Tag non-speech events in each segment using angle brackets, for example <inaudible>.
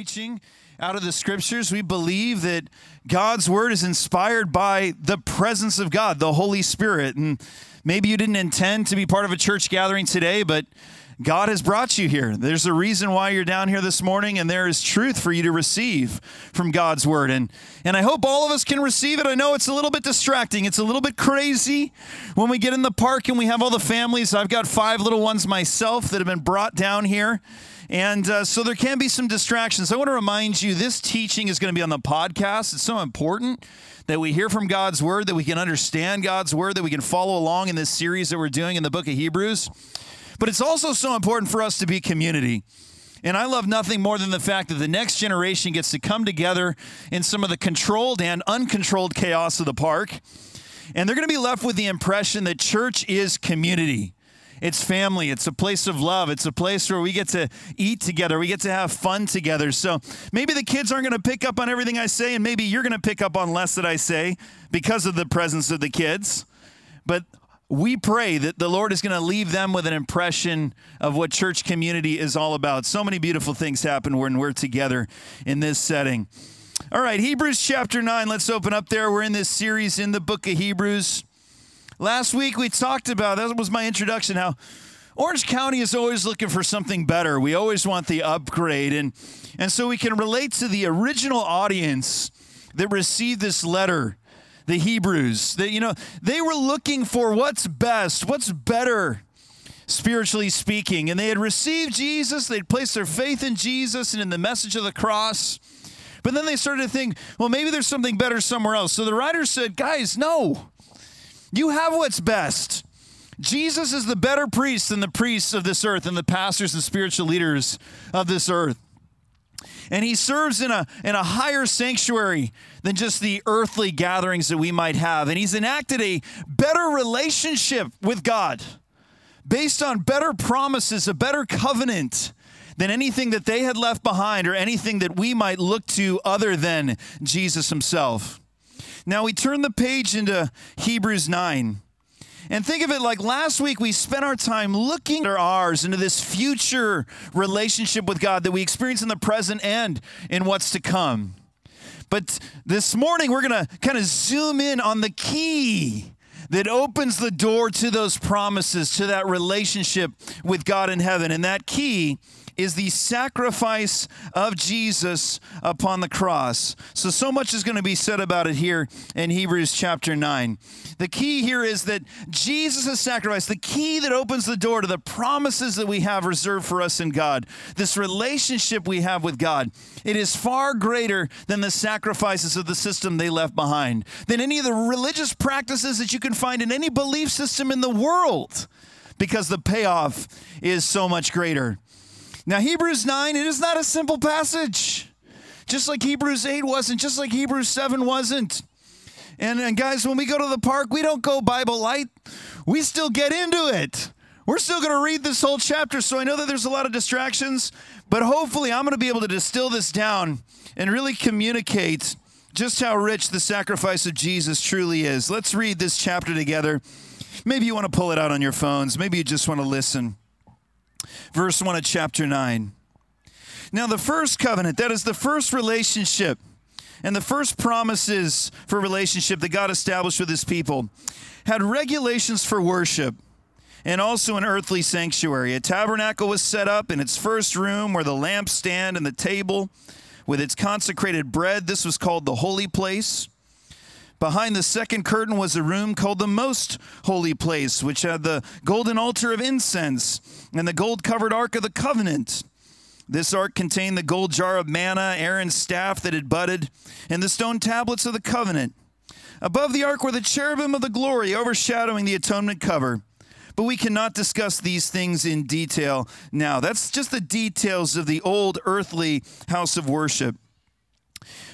preaching out of the scriptures. We believe that God's word is inspired by the presence of God, the Holy Spirit. And maybe you didn't intend to be part of a church gathering today, but God has brought you here. There's a reason why you're down here this morning, and there is truth for you to receive from God's word. And, and I hope all of us can receive it. I know it's a little bit distracting, it's a little bit crazy when we get in the park and we have all the families. I've got five little ones myself that have been brought down here. And uh, so there can be some distractions. I want to remind you this teaching is going to be on the podcast. It's so important that we hear from God's word, that we can understand God's word, that we can follow along in this series that we're doing in the book of Hebrews. But it's also so important for us to be community. And I love nothing more than the fact that the next generation gets to come together in some of the controlled and uncontrolled chaos of the park. And they're going to be left with the impression that church is community. It's family. It's a place of love. It's a place where we get to eat together. We get to have fun together. So maybe the kids aren't going to pick up on everything I say, and maybe you're going to pick up on less that I say because of the presence of the kids. But we pray that the Lord is going to leave them with an impression of what church community is all about. So many beautiful things happen when we're together in this setting. All right, Hebrews chapter 9. Let's open up there. We're in this series in the book of Hebrews. Last week we talked about, that was my introduction, how Orange County is always looking for something better. We always want the upgrade. And, and so we can relate to the original audience that received this letter, the Hebrews. That, you know, they were looking for what's best, what's better spiritually speaking. And they had received Jesus, they'd placed their faith in Jesus and in the message of the cross. But then they started to think, well, maybe there's something better somewhere else. So the writer said, guys, no. You have what's best. Jesus is the better priest than the priests of this earth and the pastors and spiritual leaders of this earth. And he serves in a, in a higher sanctuary than just the earthly gatherings that we might have. And he's enacted a better relationship with God based on better promises, a better covenant than anything that they had left behind or anything that we might look to other than Jesus himself. Now we turn the page into Hebrews 9. And think of it like last week we spent our time looking at ours into this future relationship with God that we experience in the present and in what's to come. But this morning we're going to kind of zoom in on the key that opens the door to those promises, to that relationship with God in heaven. And that key is the sacrifice of Jesus upon the cross. So, so much is going to be said about it here in Hebrews chapter 9. The key here is that Jesus' sacrifice, the key that opens the door to the promises that we have reserved for us in God, this relationship we have with God, it is far greater than the sacrifices of the system they left behind, than any of the religious practices that you can find in any belief system in the world, because the payoff is so much greater. Now, Hebrews 9, it is not a simple passage. Just like Hebrews 8 wasn't, just like Hebrews 7 wasn't. And, and guys, when we go to the park, we don't go Bible light. We still get into it. We're still going to read this whole chapter, so I know that there's a lot of distractions, but hopefully I'm going to be able to distill this down and really communicate just how rich the sacrifice of Jesus truly is. Let's read this chapter together. Maybe you want to pull it out on your phones, maybe you just want to listen verse 1 of chapter 9. Now, the first covenant, that is the first relationship and the first promises for relationship that God established with his people, had regulations for worship and also an earthly sanctuary. A tabernacle was set up in its first room where the lampstand and the table with its consecrated bread, this was called the holy place. Behind the second curtain was a room called the Most Holy Place, which had the golden altar of incense and the gold covered Ark of the Covenant. This ark contained the gold jar of manna, Aaron's staff that had budded, and the stone tablets of the covenant. Above the ark were the cherubim of the glory overshadowing the atonement cover. But we cannot discuss these things in detail now. That's just the details of the old earthly house of worship.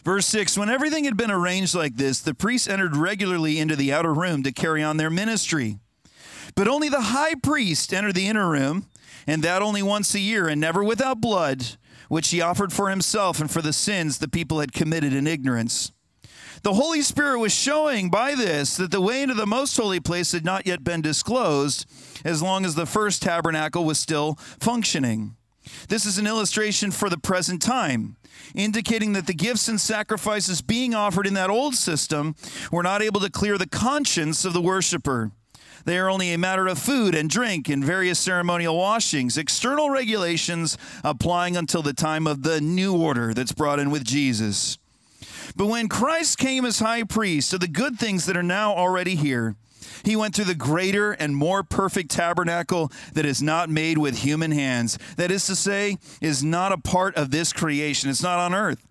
Verse 6 When everything had been arranged like this, the priests entered regularly into the outer room to carry on their ministry. But only the high priest entered the inner room, and that only once a year, and never without blood, which he offered for himself and for the sins the people had committed in ignorance. The Holy Spirit was showing by this that the way into the most holy place had not yet been disclosed, as long as the first tabernacle was still functioning. This is an illustration for the present time, indicating that the gifts and sacrifices being offered in that old system were not able to clear the conscience of the worshiper. They are only a matter of food and drink and various ceremonial washings, external regulations applying until the time of the new order that's brought in with Jesus. But when Christ came as high priest of the good things that are now already here, he went through the greater and more perfect tabernacle that is not made with human hands. That is to say, is not a part of this creation. It's not on earth.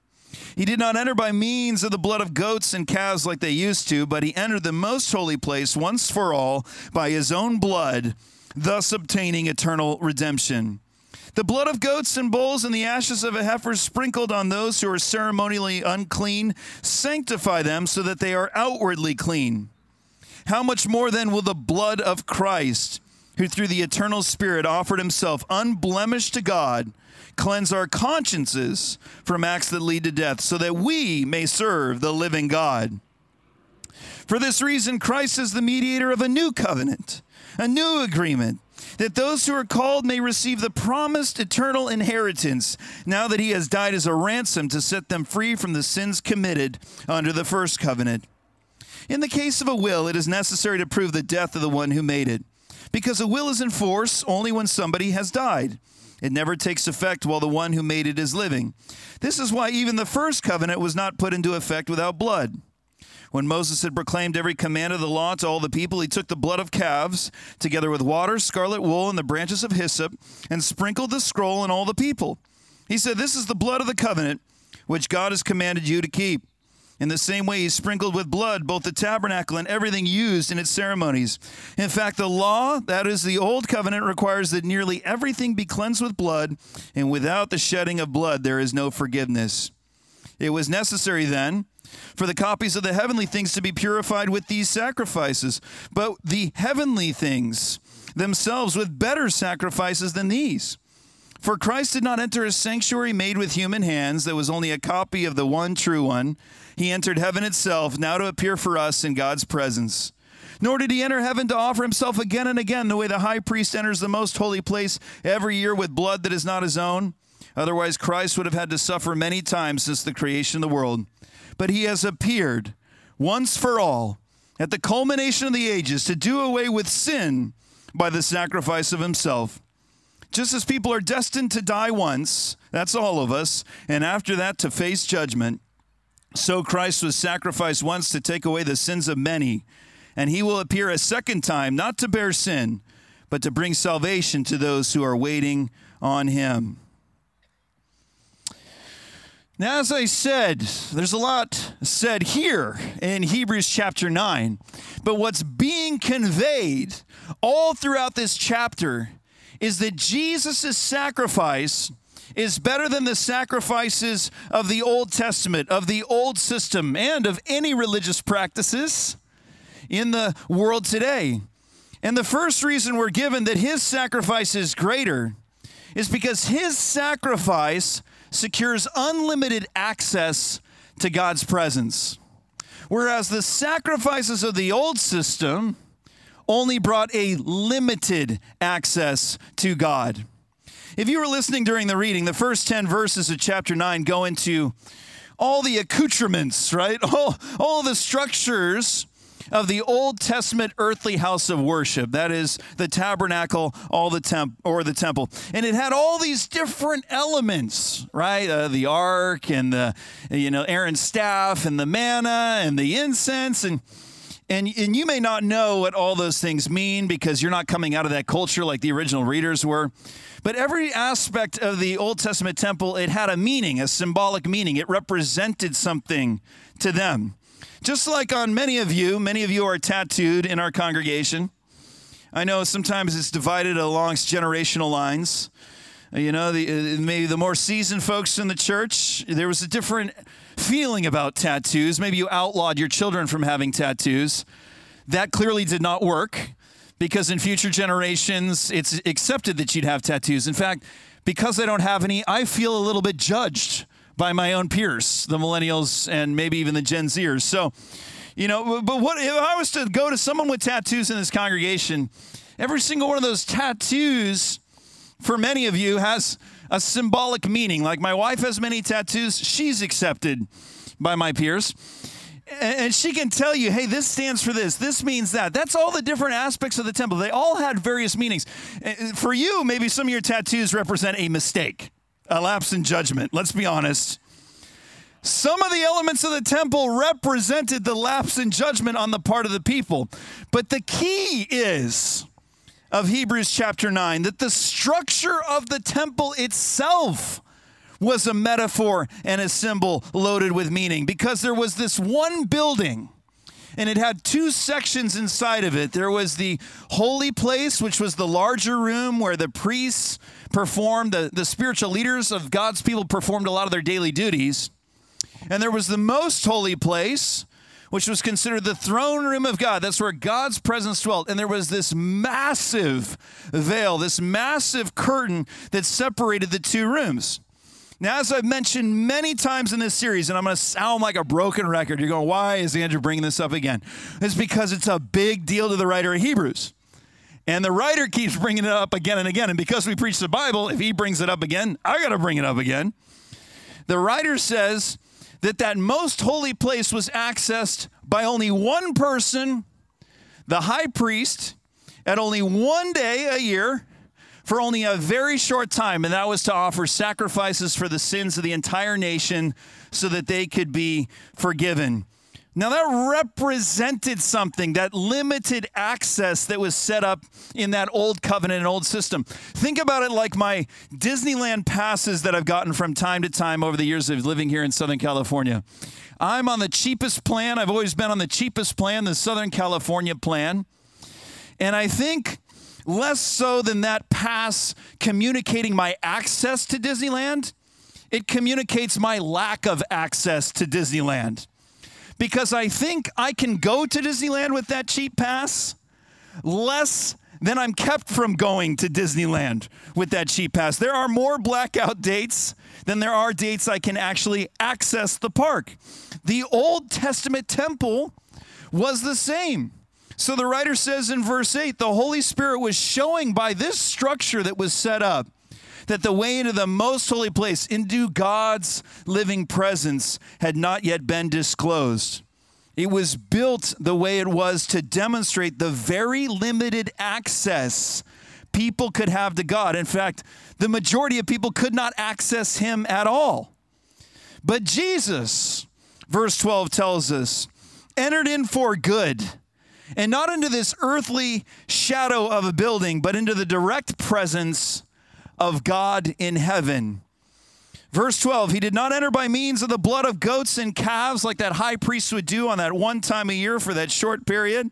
He did not enter by means of the blood of goats and calves like they used to, but he entered the most holy place once for all by his own blood, thus obtaining eternal redemption. The blood of goats and bulls and the ashes of a heifer sprinkled on those who are ceremonially unclean sanctify them so that they are outwardly clean. How much more then will the blood of Christ, who through the eternal Spirit offered himself unblemished to God, cleanse our consciences from acts that lead to death, so that we may serve the living God? For this reason, Christ is the mediator of a new covenant, a new agreement, that those who are called may receive the promised eternal inheritance, now that he has died as a ransom to set them free from the sins committed under the first covenant. In the case of a will, it is necessary to prove the death of the one who made it, because a will is in force only when somebody has died. It never takes effect while the one who made it is living. This is why even the first covenant was not put into effect without blood. When Moses had proclaimed every command of the law to all the people, he took the blood of calves, together with water, scarlet wool, and the branches of hyssop, and sprinkled the scroll on all the people. He said, This is the blood of the covenant, which God has commanded you to keep. In the same way, he sprinkled with blood both the tabernacle and everything used in its ceremonies. In fact, the law, that is the old covenant, requires that nearly everything be cleansed with blood, and without the shedding of blood, there is no forgiveness. It was necessary then for the copies of the heavenly things to be purified with these sacrifices, but the heavenly things themselves with better sacrifices than these. For Christ did not enter a sanctuary made with human hands that was only a copy of the one true one. He entered heaven itself, now to appear for us in God's presence. Nor did he enter heaven to offer himself again and again, the way the high priest enters the most holy place every year with blood that is not his own. Otherwise, Christ would have had to suffer many times since the creation of the world. But he has appeared once for all at the culmination of the ages to do away with sin by the sacrifice of himself. Just as people are destined to die once, that's all of us, and after that to face judgment, so Christ was sacrificed once to take away the sins of many, and he will appear a second time, not to bear sin, but to bring salvation to those who are waiting on him. Now, as I said, there's a lot said here in Hebrews chapter 9, but what's being conveyed all throughout this chapter is that Jesus' sacrifice is better than the sacrifices of the Old Testament, of the old system, and of any religious practices in the world today. And the first reason we're given that his sacrifice is greater is because his sacrifice secures unlimited access to God's presence. Whereas the sacrifices of the old system only brought a limited access to God. If you were listening during the reading, the first 10 verses of chapter 9 go into all the accoutrements, right? <laughs> All, all the structures of the Old Testament earthly house of worship. That is the tabernacle, all the temp or the temple, and it had all these different elements, right? Uh, the ark and the you know Aaron's staff and the manna and the incense and. And, and you may not know what all those things mean because you're not coming out of that culture like the original readers were. But every aspect of the Old Testament temple, it had a meaning, a symbolic meaning. It represented something to them. Just like on many of you, many of you are tattooed in our congregation. I know sometimes it's divided along generational lines. You know, the, uh, maybe the more seasoned folks in the church, there was a different feeling about tattoos. Maybe you outlawed your children from having tattoos. That clearly did not work because in future generations, it's accepted that you'd have tattoos. In fact, because I don't have any, I feel a little bit judged by my own peers, the millennials and maybe even the Gen Zers. So, you know, but what if I was to go to someone with tattoos in this congregation? Every single one of those tattoos, for many of you, has a symbolic meaning. Like my wife has many tattoos, she's accepted by my peers. And she can tell you, hey, this stands for this, this means that. That's all the different aspects of the temple. They all had various meanings. For you, maybe some of your tattoos represent a mistake, a lapse in judgment. Let's be honest. Some of the elements of the temple represented the lapse in judgment on the part of the people. But the key is of Hebrews chapter 9 that the structure of the temple itself was a metaphor and a symbol loaded with meaning because there was this one building and it had two sections inside of it. There was the holy place, which was the larger room where the priests performed, the, the spiritual leaders of God's people performed a lot of their daily duties. And there was the most holy place, which was considered the throne room of God. That's where God's presence dwelt. And there was this massive veil, this massive curtain that separated the two rooms. Now, as I've mentioned many times in this series, and I'm going to sound like a broken record, you're going, why is Andrew bringing this up again? It's because it's a big deal to the writer of Hebrews. And the writer keeps bringing it up again and again. And because we preach the Bible, if he brings it up again, I got to bring it up again. The writer says that that most holy place was accessed by only one person, the high priest, at only one day a year for only a very short time, and that was to offer sacrifices for the sins of the entire nation so that they could be forgiven. Now, that represented something, that limited access that was set up in that old covenant and old system. Think about it like my Disneyland passes that I've gotten from time to time over the years of living here in Southern California. I'm on the cheapest plan. I've always been on the cheapest plan, the Southern California plan. And I think less so than that pass communicating my access to Disneyland, it communicates my lack of access to Disneyland because I think I can go to Disneyland with that cheap pass less than I'm kept from going to Disneyland with that cheap pass. There are more blackout dates than there are dates I can actually access the park. The Old Testament temple was the same. So the writer says in verse 8 the Holy Spirit was showing by this structure that was set up that the way into the most holy place, into God's living presence, had not yet been disclosed. It was built the way it was to demonstrate the very limited access people could have to God. In fact, the majority of people could not access Him at all. But Jesus, verse 12 tells us, entered in for good and not into this earthly shadow of a building, but into the direct presence of God in heaven. Verse 12, he did not enter by means of the blood of goats and calves like that high priest would do on that one time a year for that short period,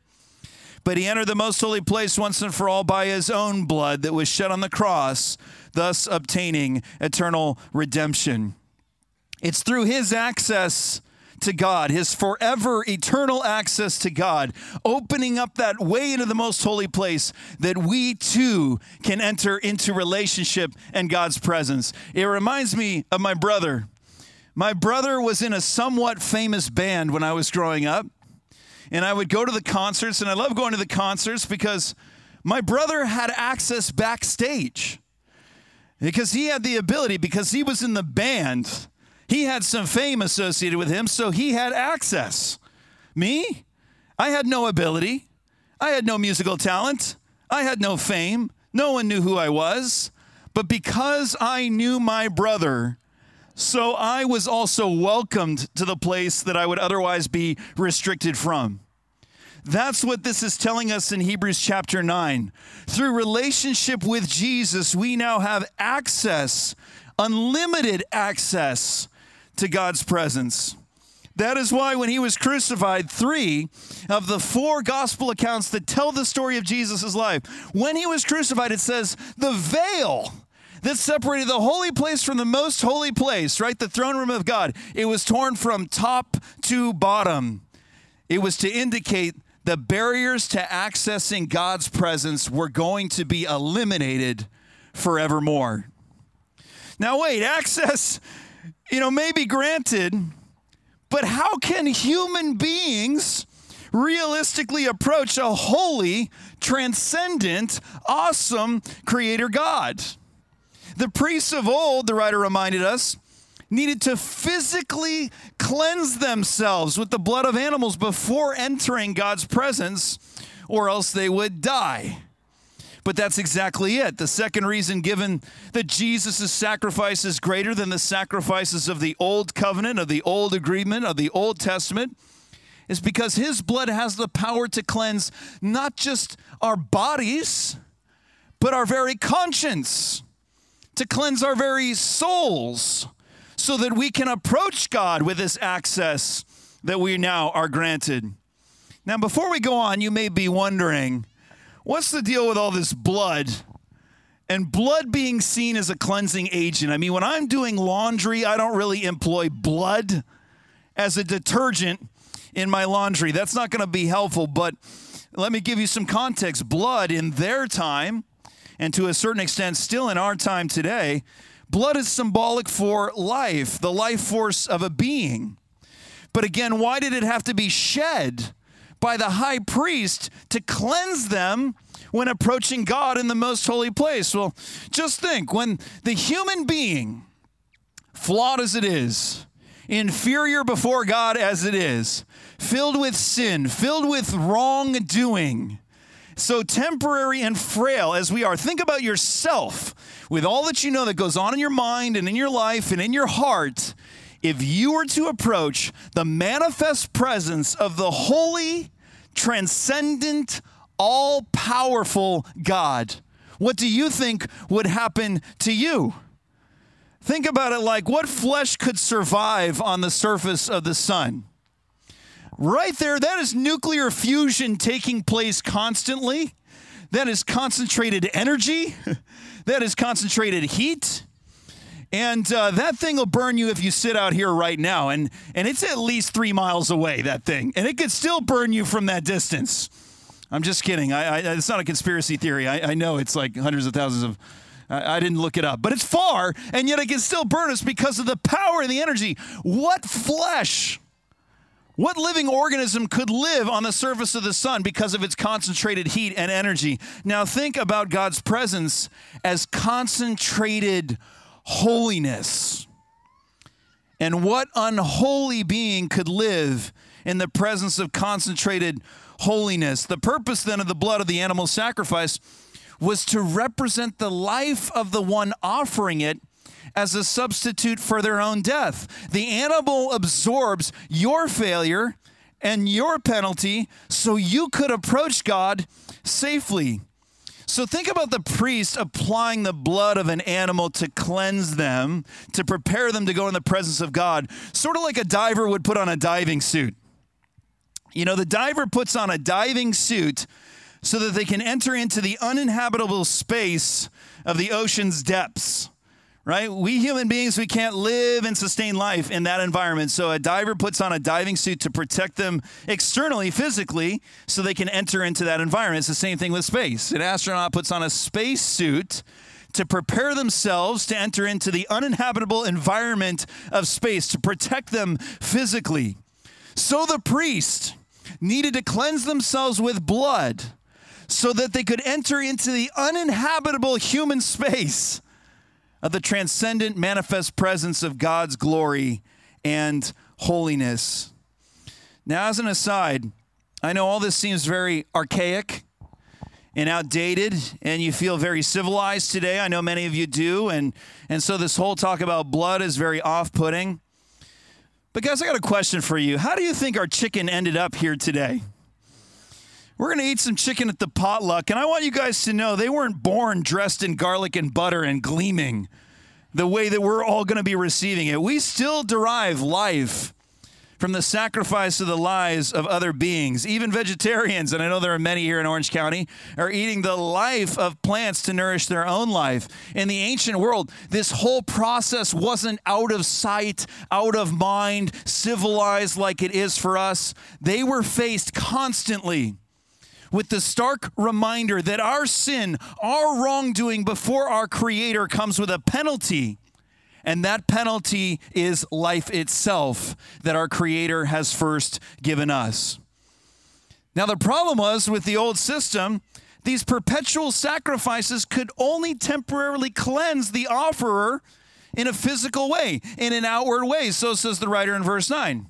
but he entered the most holy place once and for all by his own blood that was shed on the cross, thus obtaining eternal redemption. It's through his access to God, his forever eternal access to God, opening up that way into the most holy place that we too can enter into relationship and God's presence. It reminds me of my brother. My brother was in a somewhat famous band when I was growing up, and I would go to the concerts, and I love going to the concerts because my brother had access backstage because he had the ability, because he was in the band he had some fame associated with him, so he had access. Me? I had no ability. I had no musical talent. I had no fame. No one knew who I was. But because I knew my brother, so I was also welcomed to the place that I would otherwise be restricted from. That's what this is telling us in Hebrews chapter 9. Through relationship with Jesus, we now have access, unlimited access to God's presence. That is why, when he was crucified, three of the four gospel accounts that tell the story of Jesus' life, when he was crucified, it says the veil that separated the holy place from the most holy place, right? The throne room of God, it was torn from top to bottom. It was to indicate the barriers to accessing God's presence were going to be eliminated forevermore. Now, wait, <laughs> access you know, may be granted, but how can human beings realistically approach a holy, transcendent, awesome creator God? The priests of old, the writer reminded us, needed to physically cleanse themselves with the blood of animals before entering God's presence, or else they would die. But that's exactly it. The second reason given that Jesus' sacrifice is greater than the sacrifices of the old covenant, of the old agreement, of the Old Testament, is because his blood has the power to cleanse not just our bodies, but our very conscience, to cleanse our very souls, so that we can approach God with this access that we now are granted. Now, before we go on, you may be wondering what's the deal with all this blood? And blood being seen as a cleansing agent. I mean, when I'm doing laundry, I don't really employ blood as a detergent in my laundry. That's not going to be helpful, but let me give you some context. Blood in their time, and to a certain extent still in our time today, blood is symbolic for life, the life force of a being. But again, why did it have to be shed by the high priest to cleanse them when approaching God in the most holy place? Well, just think when the human being, flawed as it is, inferior before God as it is, filled with sin, filled with wrongdoing, so temporary and frail as we are. Think about yourself with all that you know that goes on in your mind and in your life and in your heart. If you were to approach the manifest presence of the holy, transcendent, all powerful God, what do you think would happen to you? Think about it like what flesh could survive on the surface of the sun? Right there, that is nuclear fusion taking place constantly. That is concentrated energy. <laughs> that is concentrated heat. And uh, that thing will burn you if you sit out here right now. And, and it's at least three miles away, that thing. And it could still burn you from that distance. I'm just kidding. I, I, it's not a conspiracy theory. I, I know it's like hundreds of thousands of. I, I didn't look it up, but it's far, and yet it can still burn us because of the power and the energy. What flesh what living organism could live on the surface of the sun because of its concentrated heat and energy? Now, think about God's presence as concentrated holiness. And what unholy being could live in the presence of concentrated holiness? The purpose then of the blood of the animal sacrifice was to represent the life of the one offering it as a substitute for their own death. The animal absorbs your failure and your penalty so you could approach God safely. So think about the priest applying the blood of an animal to cleanse them, to prepare them to go in the presence of God, sort of like a diver would put on a diving suit. You know, the diver puts on a diving suit so that they can enter into the uninhabitable space of the ocean's depths right? We human beings, we can't live and sustain life in that environment. So a diver puts on a diving suit to protect them externally, physically, so they can enter into that environment. It's the same thing with space. An astronaut puts on a space suit to prepare themselves to enter into the uninhabitable environment of space, to protect them physically. So the priest needed to cleanse themselves with blood so that they could enter into the uninhabitable human space of the transcendent manifest presence of God's glory and holiness. Now, as an aside, I know all this seems very archaic and outdated, and you feel very civilized today. I know many of you do, and, and so this whole talk about blood is very off putting. But, guys, I got a question for you. How do you think our chicken ended up here today? We're going to eat some chicken at the potluck, and I want you guys to know they weren't born dressed in garlic and butter and gleaming the way that we're all going to be receiving it. We still derive life from the sacrifice of the lives of other beings. Even vegetarians, and I know there are many here in Orange County, are eating the life of plants to nourish their own life. In the ancient world, this whole process wasn't out of sight, out of mind, civilized like it is for us. They were faced constantly with the stark reminder that our sin, our wrongdoing before our Creator comes with a penalty. And that penalty is life itself that our Creator has first given us. Now, the problem was with the old system, these perpetual sacrifices could only temporarily cleanse the offerer in a physical way, in an outward way. So says the writer in verse 9.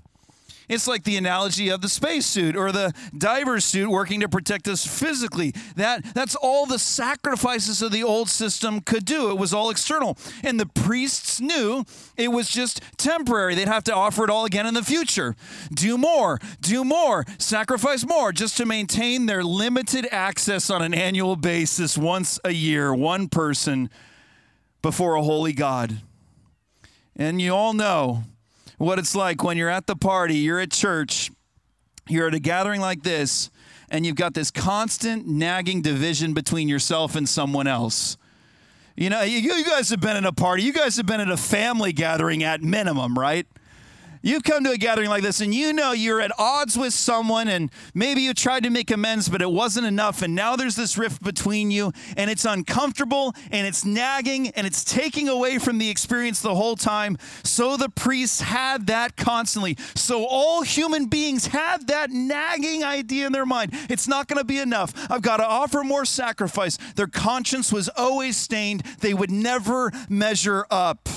It's like the analogy of the spacesuit or the diver's suit working to protect us physically. That, that's all the sacrifices of the old system could do. It was all external. And the priests knew it was just temporary. They'd have to offer it all again in the future. Do more, do more, sacrifice more, just to maintain their limited access on an annual basis once a year, one person before a holy God. And you all know what it's like when you're at the party, you're at church, you're at a gathering like this, and you've got this constant nagging division between yourself and someone else. You know, you, you guys have been at a party, you guys have been at a family gathering at minimum, right? You've come to a gathering like this and you know you're at odds with someone and maybe you tried to make amends, but it wasn't enough. And now there's this rift between you and it's uncomfortable and it's nagging and it's taking away from the experience the whole time. So the priests had that constantly. So all human beings had that nagging idea in their mind. It's not going to be enough. I've got to offer more sacrifice. Their conscience was always stained, they would never measure up.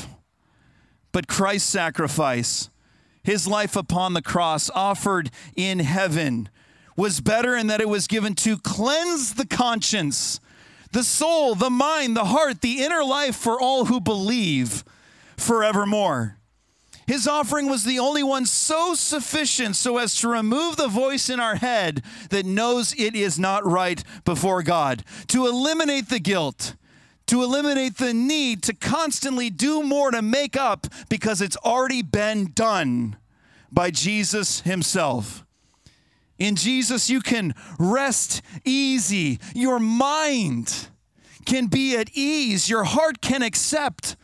But Christ's sacrifice, his life upon the cross, offered in heaven, was better in that it was given to cleanse the conscience, the soul, the mind, the heart, the inner life for all who believe forevermore. His offering was the only one so sufficient so as to remove the voice in our head that knows it is not right before God, to eliminate the guilt, to eliminate the need to constantly do more to make up because it's already been done by Jesus Himself. In Jesus, you can rest easy. Your mind can be at ease. Your heart can accept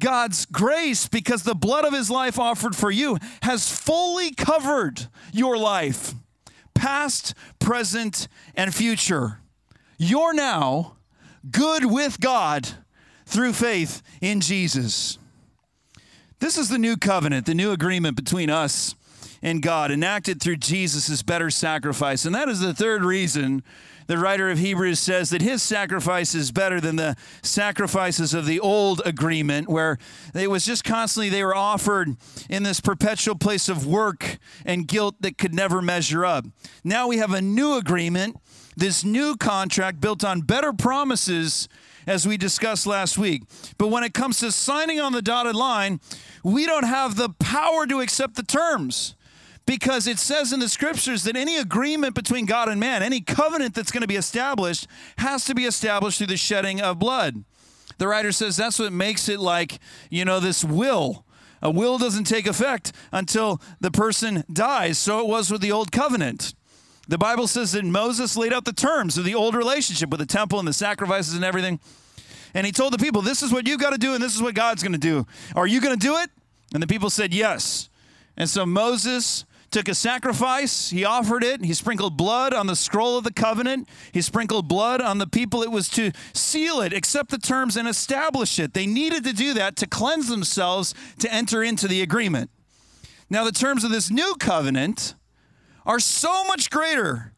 God's grace because the blood of His life offered for you has fully covered your life, past, present, and future. You're now good with God through faith in Jesus. This is the new covenant, the new agreement between us and God, enacted through Jesus' better sacrifice. And that is the third reason the writer of Hebrews says that his sacrifice is better than the sacrifices of the old agreement, where it was just constantly they were offered in this perpetual place of work and guilt that could never measure up. Now we have a new agreement, this new contract built on better promises as we discussed last week. But when it comes to signing on the dotted line, we don't have the power to accept the terms because it says in the scriptures that any agreement between God and man, any covenant that's going to be established, has to be established through the shedding of blood. The writer says that's what makes it like, you know, this will. A will doesn't take effect until the person dies. So it was with the old covenant. The Bible says that Moses laid out the terms of the old relationship with the temple and the sacrifices and everything. And he told the people, This is what you've got to do, and this is what God's going to do. Are you going to do it? And the people said, Yes. And so Moses took a sacrifice, he offered it, he sprinkled blood on the scroll of the covenant, he sprinkled blood on the people it was to seal it, accept the terms, and establish it. They needed to do that to cleanse themselves to enter into the agreement. Now, the terms of this new covenant are so much greater,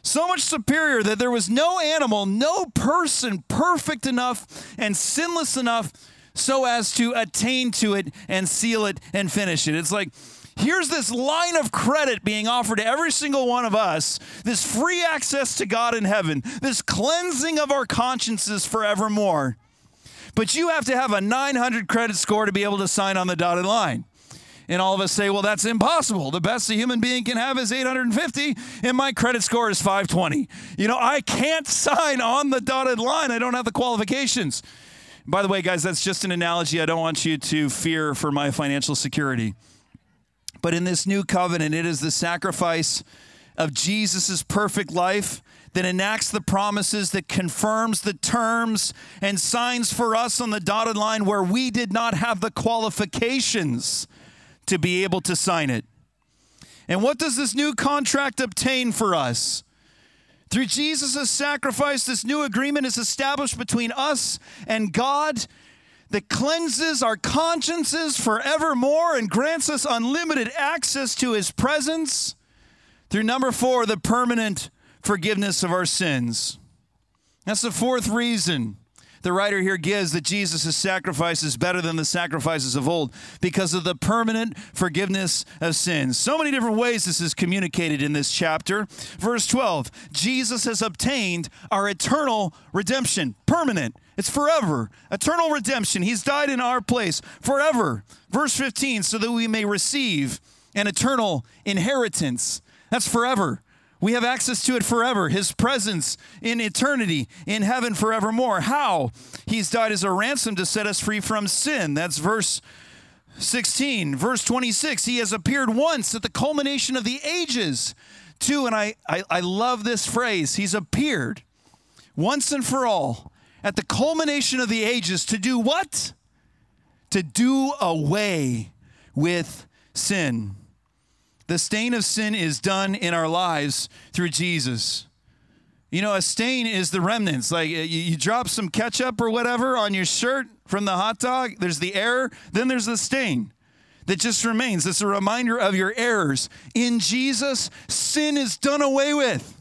so much superior that there was no animal, no person perfect enough and sinless enough so as to attain to it and seal it and finish it. It's like, here's this line of credit being offered to every single one of us this free access to God in heaven, this cleansing of our consciences forevermore. But you have to have a 900 credit score to be able to sign on the dotted line. And all of us say, well, that's impossible. The best a human being can have is 850, and my credit score is 520. You know, I can't sign on the dotted line. I don't have the qualifications. By the way, guys, that's just an analogy. I don't want you to fear for my financial security. But in this new covenant, it is the sacrifice of Jesus' perfect life that enacts the promises, that confirms the terms and signs for us on the dotted line where we did not have the qualifications to be able to sign it. And what does this new contract obtain for us? Through Jesus' sacrifice, this new agreement is established between us and God that cleanses our consciences forevermore and grants us unlimited access to his presence. Through number four, the permanent forgiveness of our sins. That's the fourth reason the writer here gives that Jesus' sacrifice is better than the sacrifices of old because of the permanent forgiveness of sins. So many different ways this is communicated in this chapter. Verse 12 Jesus has obtained our eternal redemption, permanent. It's forever. Eternal redemption. He's died in our place forever. Verse 15, so that we may receive an eternal inheritance. That's forever. We have access to it forever. His presence in eternity, in heaven forevermore. How? He's died as a ransom to set us free from sin. That's verse 16. Verse 26 He has appeared once at the culmination of the ages. Two, and I, I, I love this phrase He's appeared once and for all at the culmination of the ages to do what? To do away with sin. The stain of sin is done in our lives through Jesus. You know, a stain is the remnants. Like you, you, drop some ketchup or whatever on your shirt from the hot dog, there's the error, then there's the stain that just remains. It's a reminder of your errors. In Jesus, sin is done away with.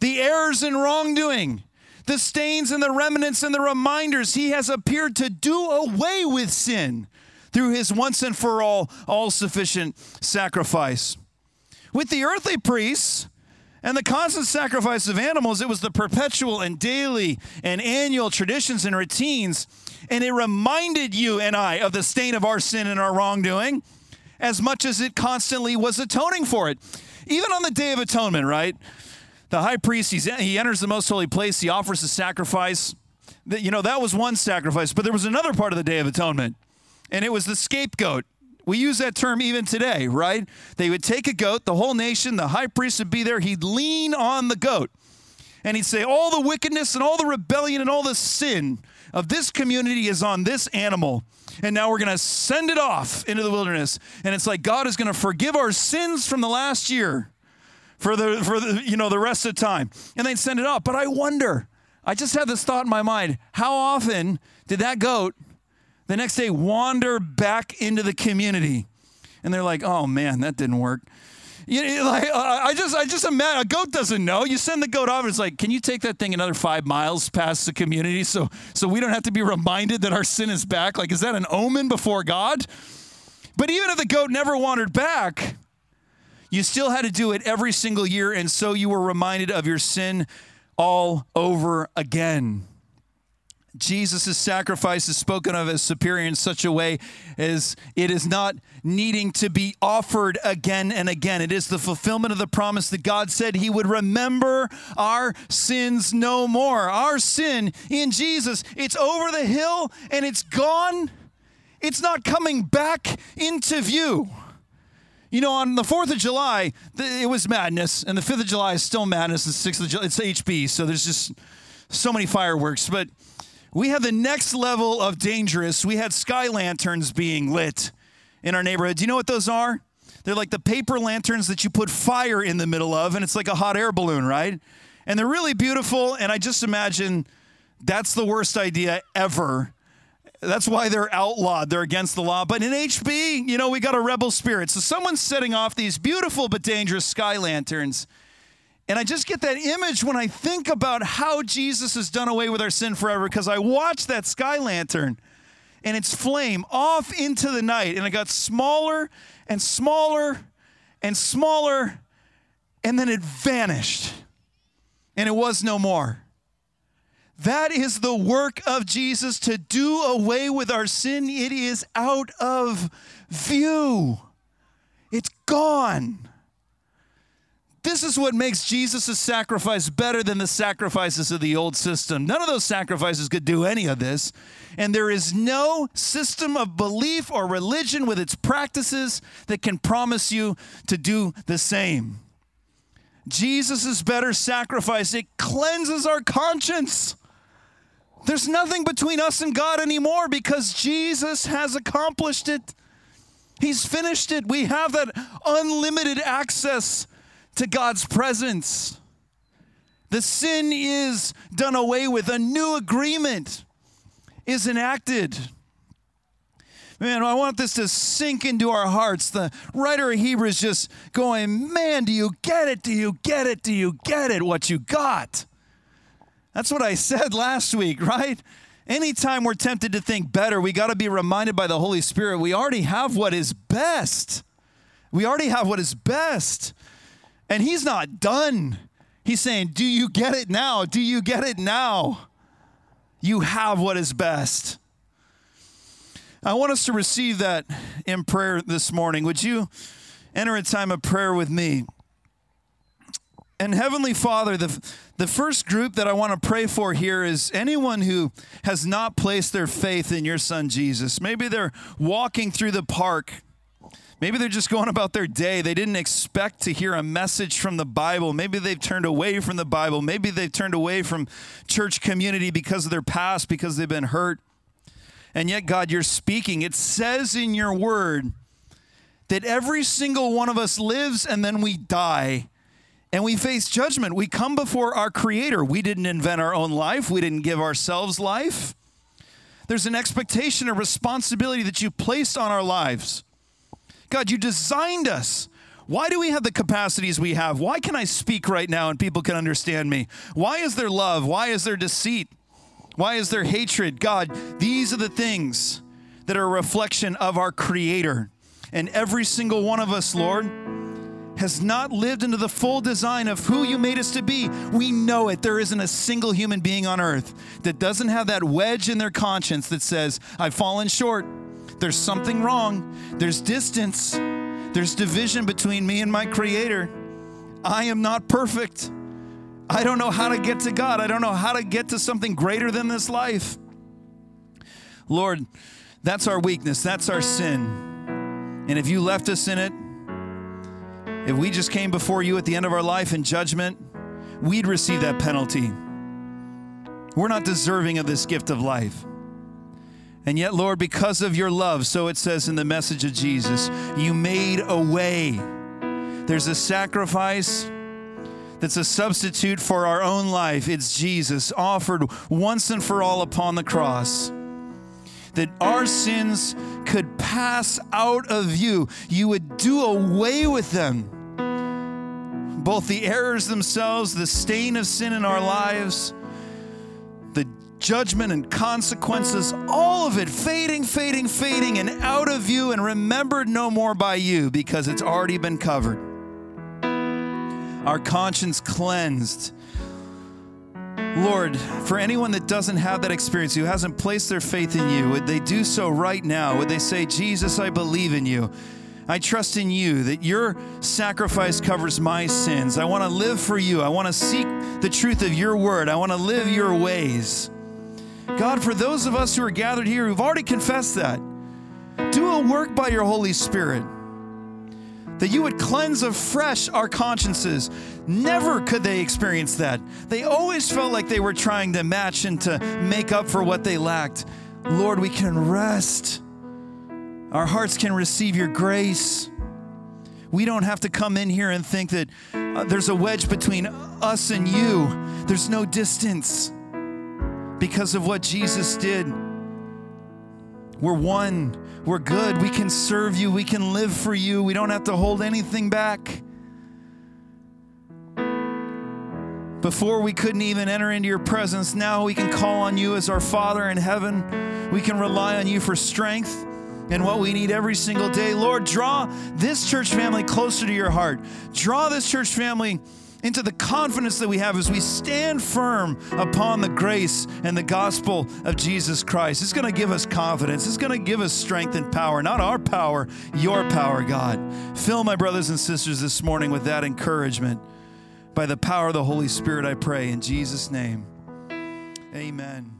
The errors and wrongdoing, the stains and the remnants and the reminders, He has appeared to do away with sin through his once and for all, all sufficient sacrifice. With the earthly priests, and the constant sacrifice of animals, it was the perpetual and daily and annual traditions and routines. And it reminded you and I of the stain of our sin and our wrongdoing as much as it constantly was atoning for it. Even on the Day of Atonement, right? The high priest, he enters the most holy place, he offers a sacrifice. You know, that was one sacrifice, but there was another part of the Day of Atonement and it was the scapegoat. We use that term even today, right? They would take a goat, the whole nation, the high priest would be there, he'd lean on the goat. And he'd say, All the wickedness and all the rebellion and all the sin of this community is on this animal. And now we're going to send it off into the wilderness. And it's like God is going to forgive our sins from the last year for the for the you know the rest of the time. And they'd send it off. But I wonder, I just had this thought in my mind, how often did that goat the next day wander back into the community. And they're like, oh man, that didn't work. You know, <laughs> like I just, I just imagine a goat doesn't know. You send the goat off. It's like, can you take that thing another five miles past the community so so we don't have to be reminded that our sin is back? Like, is that an omen before God? But even if the goat never wandered back, you still had to do it every single year, and so you were reminded of your sin all over again. Jesus' sacrifice is spoken of as superior in such a way as it is not needing to be offered again and again. It is the fulfillment of the promise that God said He would remember our sins no more. Our sin in Jesus, it's over the hill and it's gone. It's not coming back into view. You know, on the 4th of July, it was madness, and the 5th of July is still madness, the 6th of July, it's HB, so there's just so many fireworks. But we have the next level of dangerous. We had sky lanterns being lit in our neighborhood. Do you know what those are? They're like the paper lanterns that you put fire in the middle of, and it's like a hot air balloon, right? And they're really beautiful. And I just imagine that's the worst idea ever. That's why they're outlawed. They're against the law. But in HB, you know, we got a rebel spirit. So someone's setting off these beautiful but dangerous sky lanterns. And I just get that image when I think about how Jesus has done away with our sin forever because I watched that sky lantern and its flame off into the night and it got smaller and smaller and smaller and then it vanished and it was no more. That is the work of Jesus to do away with our sin. It is out of view, it's gone. This is what makes Jesus' sacrifice better than the sacrifices of the old system. None of those sacrifices could do any of this. And there is no system of belief or religion with its practices that can promise you to do the same. Jesus' better sacrifice, it cleanses our conscience. There's nothing between us and God anymore because Jesus has accomplished it. He's finished it. We have that unlimited access to God's presence. The sin is done away with, a new agreement is enacted. Man, I want this to sink into our hearts. The writer of Hebrews just going, Man, do you get it? Do you get it? Do you get it? What you got? That's what I said last week, right? Anytime we're tempted to think better, we got to be reminded by the Holy Spirit we already have what is best. We already have what is best. And He's not done. He's saying, Do you get it now? Do you get it now? You have what is best. I want us to receive that in prayer this morning. Would you enter a time of prayer with me? And Heavenly Father, the, the first group that I want to pray for here is anyone who has not placed their faith in your Son Jesus. Maybe they're walking through the park. Maybe they're just going about their day. They didn't expect to hear a message from the Bible. Maybe they've turned away from the Bible. Maybe they've turned away from church community because of their past, because they've been hurt. And yet, God, you're speaking. It says in your word that every single one of us lives and then we die and we face judgment. We come before our Creator. We didn't invent our own life, we didn't give ourselves life. There's an expectation, a responsibility that you placed on our lives. God, you designed us. Why do we have the capacities we have? Why can I speak right now and people can understand me? Why is there love? Why is there deceit? Why is there hatred? God, these are the things that are a reflection of our Creator. And every single one of us, Lord, has not lived into the full design of who you made us to be. We know it. There isn't a single human being on earth that doesn't have that wedge in their conscience that says, I've fallen short. There's something wrong. There's distance. There's division between me and my Creator. I am not perfect. I don't know how to get to God. I don't know how to get to something greater than this life. Lord, that's our weakness. That's our sin. And if you left us in it, if we just came before you at the end of our life in judgment, we'd receive that penalty. We're not deserving of this gift of life. And yet, Lord, because of your love, so it says in the message of Jesus, you made a way. There's a sacrifice that's a substitute for our own life. It's Jesus offered once and for all upon the cross. That our sins could pass out of you. You would do away with them. Both the errors themselves, the stain of sin in our lives, the judgment and consequences, all of it fading, fading, fading, and out of you and remembered no more by you because it's already been covered our conscience cleansed. Lord, for anyone that doesn't have that experience, who hasn't placed their faith in you, would they do so right now? Would they say, Jesus, I believe in you? I trust in you that your sacrifice covers my sins. I want to live for you. I want to seek the truth of your word. I want to live your ways. God, for those of us who are gathered here who've already confessed that, do a work by your Holy Spirit that you would cleanse afresh our consciences. Never could they experience that. They always felt like they were trying to match and to make up for what they lacked. Lord, we can rest. Our hearts can receive your grace. We don't have to come in here and think that uh, there's a wedge between us and you. There's no distance because of what Jesus did. We're one. We're good. We can serve you. We can live for you. We don't have to hold anything back. Before we couldn't even enter into your presence, now we can call on you as our Father in heaven. We can rely on you for strength and what we need every single day. Lord, draw this church family closer to your heart. Draw this church family into the confidence that we have as we stand firm upon the grace and the gospel of Jesus Christ. It's going to give us confidence. It's going to give us strength and power, not our power, your power, God. Fill my brothers and sisters this morning with that encouragement. By the power of the Holy Spirit, I pray in Jesus' name. Amen.